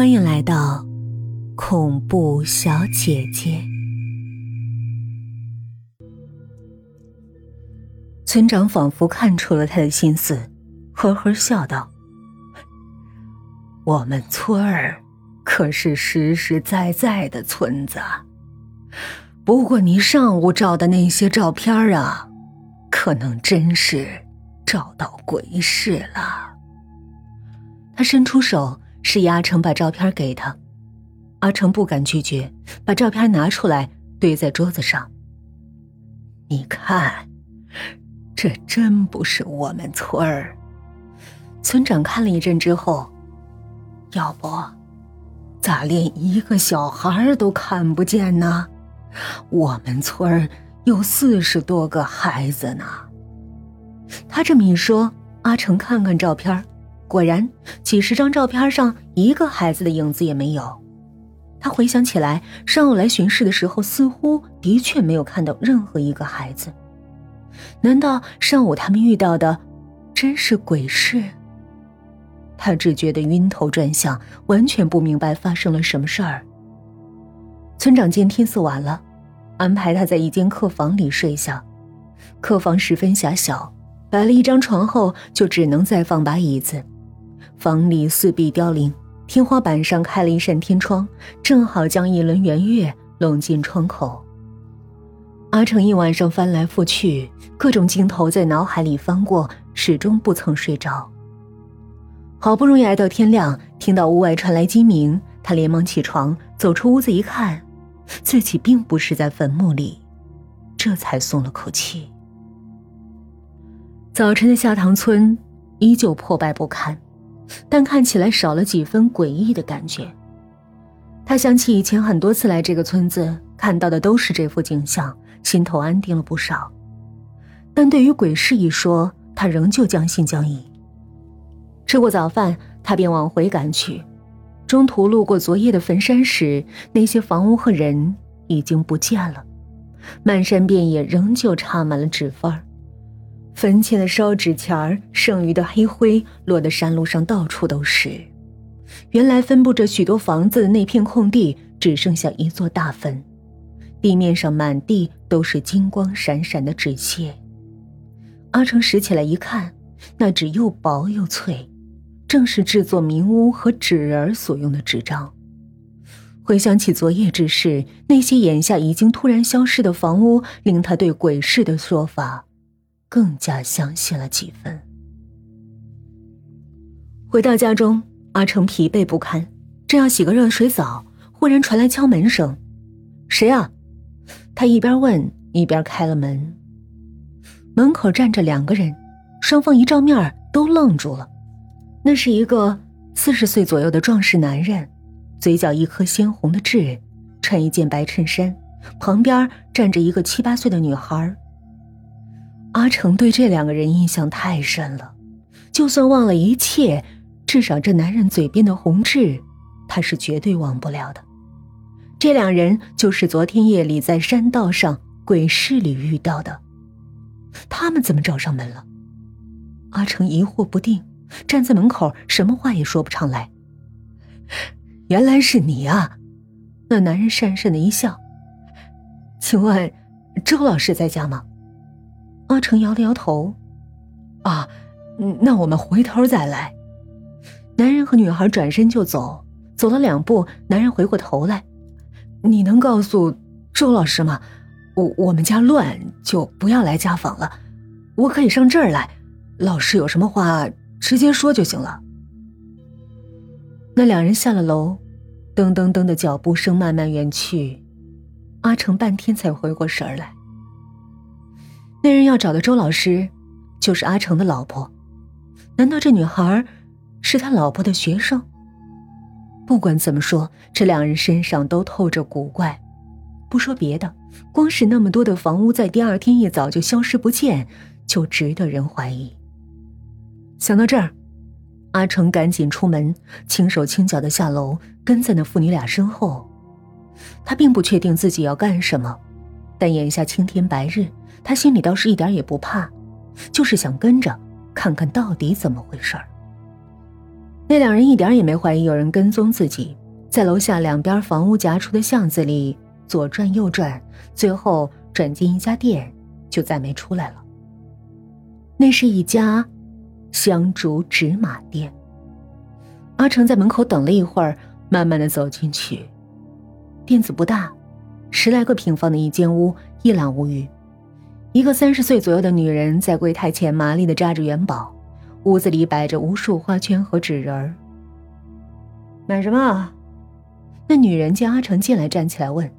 欢迎来到恐怖小姐姐。村长仿佛看出了他的心思，呵呵笑道：“我们村儿可是实实在在的村子，不过你上午照的那些照片啊，可能真是照到鬼市了。”他伸出手，示意阿成把照片给他。阿成不敢拒绝，把照片拿出来堆在桌子上。你看，这真不是我们村儿。村长看了一阵之后，要不，咋连一个小孩都看不见呢？我们村儿有四十多个孩子呢。他这么一说，阿成看看照片。果然，几十张照片上一个孩子的影子也没有。他回想起来，上午来巡视的时候，似乎的确没有看到任何一个孩子。难道上午他们遇到的真是鬼事？他只觉得晕头转向，完全不明白发生了什么事儿。村长见天色晚了，安排他在一间客房里睡下。客房十分狭小，摆了一张床后，就只能再放把椅子。房里四壁凋零，天花板上开了一扇天窗，正好将一轮圆月拢进窗口。阿成一晚上翻来覆去，各种镜头在脑海里翻过，始终不曾睡着。好不容易挨到天亮，听到屋外传来鸡鸣，他连忙起床，走出屋子一看，自己并不是在坟墓里，这才松了口气。早晨的下塘村依旧破败不堪。但看起来少了几分诡异的感觉。他想起以前很多次来这个村子，看到的都是这幅景象，心头安定了不少。但对于鬼市一说，他仍旧将信将疑。吃过早饭，他便往回赶去。中途路过昨夜的坟山时，那些房屋和人已经不见了，漫山遍野仍旧插满了纸幡儿。坟前的烧纸钱儿，剩余的黑灰落得山路上到处都是。原来分布着许多房子的那片空地，只剩下一座大坟，地面上满地都是金光闪闪的纸屑。阿成拾起来一看，那纸又薄又脆，正是制作民屋和纸人所用的纸张。回想起昨夜之事，那些眼下已经突然消失的房屋，令他对鬼市的说法。更加相信了几分。回到家中，阿成疲惫不堪，正要洗个热水澡，忽然传来敲门声：“谁啊？”他一边问一边开了门。门口站着两个人，双方一照面都愣住了。那是一个四十岁左右的壮实男人，嘴角一颗鲜红的痣，穿一件白衬衫，旁边站着一个七八岁的女孩。阿成对这两个人印象太深了，就算忘了一切，至少这男人嘴边的红痣，他是绝对忘不了的。这两人就是昨天夜里在山道上鬼市里遇到的，他们怎么找上门了？阿成疑惑不定，站在门口，什么话也说不上来。原来是你啊！那男人讪讪的一笑，请问周老师在家吗？阿成摇了摇头，啊，那我们回头再来。男人和女孩转身就走，走了两步，男人回过头来：“你能告诉周老师吗？我我们家乱，就不要来家访了。我可以上这儿来，老师有什么话直接说就行了。”那两人下了楼，噔噔噔的脚步声慢慢远去，阿成半天才回过神来。那人要找的周老师，就是阿成的老婆。难道这女孩是他老婆的学生？不管怎么说，这两人身上都透着古怪。不说别的，光是那么多的房屋在第二天一早就消失不见，就值得人怀疑。想到这儿，阿成赶紧出门，轻手轻脚的下楼，跟在那父女俩身后。他并不确定自己要干什么，但眼下青天白日。他心里倒是一点也不怕，就是想跟着看看到底怎么回事儿。那两人一点也没怀疑有人跟踪自己，在楼下两边房屋夹出的巷子里左转右转，最后转进一家店，就再没出来了。那是一家香烛纸马店。阿成在门口等了一会儿，慢慢的走进去。店子不大，十来个平方的一间屋，一览无余。一个三十岁左右的女人在柜台前麻利的扎着元宝，屋子里摆着无数花圈和纸人儿。买什么？那女人见阿成进来，站起来问：“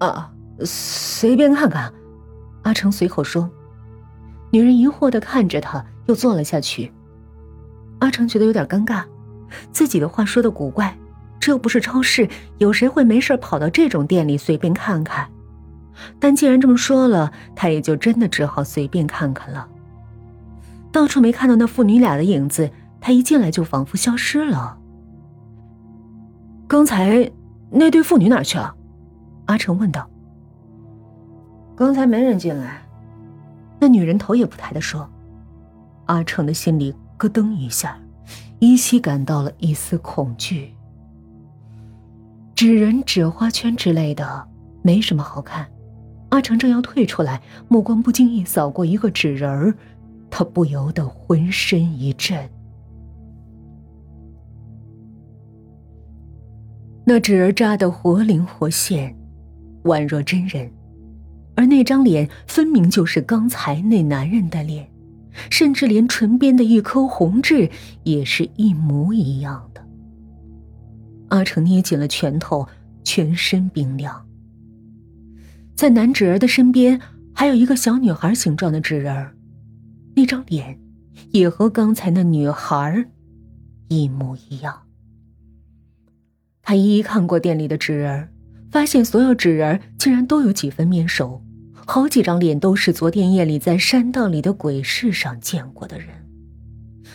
啊，随便看看。”阿成随口说。女人疑惑的看着他，又坐了下去。阿成觉得有点尴尬，自己的话说的古怪，这又不是超市，有谁会没事跑到这种店里随便看看？但既然这么说了，他也就真的只好随便看看了。到处没看到那父女俩的影子，他一进来就仿佛消失了。刚才那对父女哪去了？阿成问道。刚才没人进来。那女人头也不抬的说。阿成的心里咯噔一下，依稀感到了一丝恐惧。纸人、纸花圈之类的，没什么好看。阿成正要退出来，目光不经意扫过一个纸人儿，他不由得浑身一震。那纸人扎得活灵活现，宛若真人，而那张脸分明就是刚才那男人的脸，甚至连唇边的一颗红痣也是一模一样的。阿成捏紧了拳头，全身冰凉。在男纸儿的身边，还有一个小女孩形状的纸人，那张脸也和刚才那女孩一模一样。他一一看过店里的纸人，发现所有纸人竟然都有几分面熟，好几张脸都是昨天夜里在山道里的鬼市上见过的人。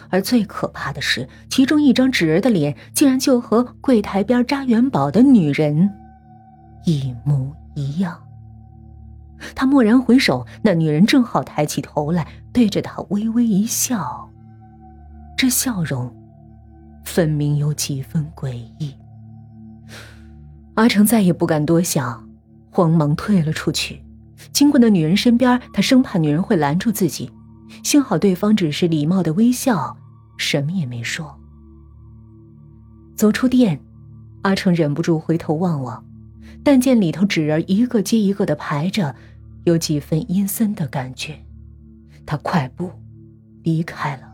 而最可怕的是，其中一张纸人的脸竟然就和柜台边扎元宝的女人一模一样。他蓦然回首，那女人正好抬起头来，对着他微微一笑。这笑容，分明有几分诡异。阿成再也不敢多想，慌忙退了出去。经过那女人身边，他生怕女人会拦住自己，幸好对方只是礼貌的微笑，什么也没说。走出店，阿成忍不住回头望望，但见里头纸人一个接一个的排着。有几分阴森的感觉，他快步离开了。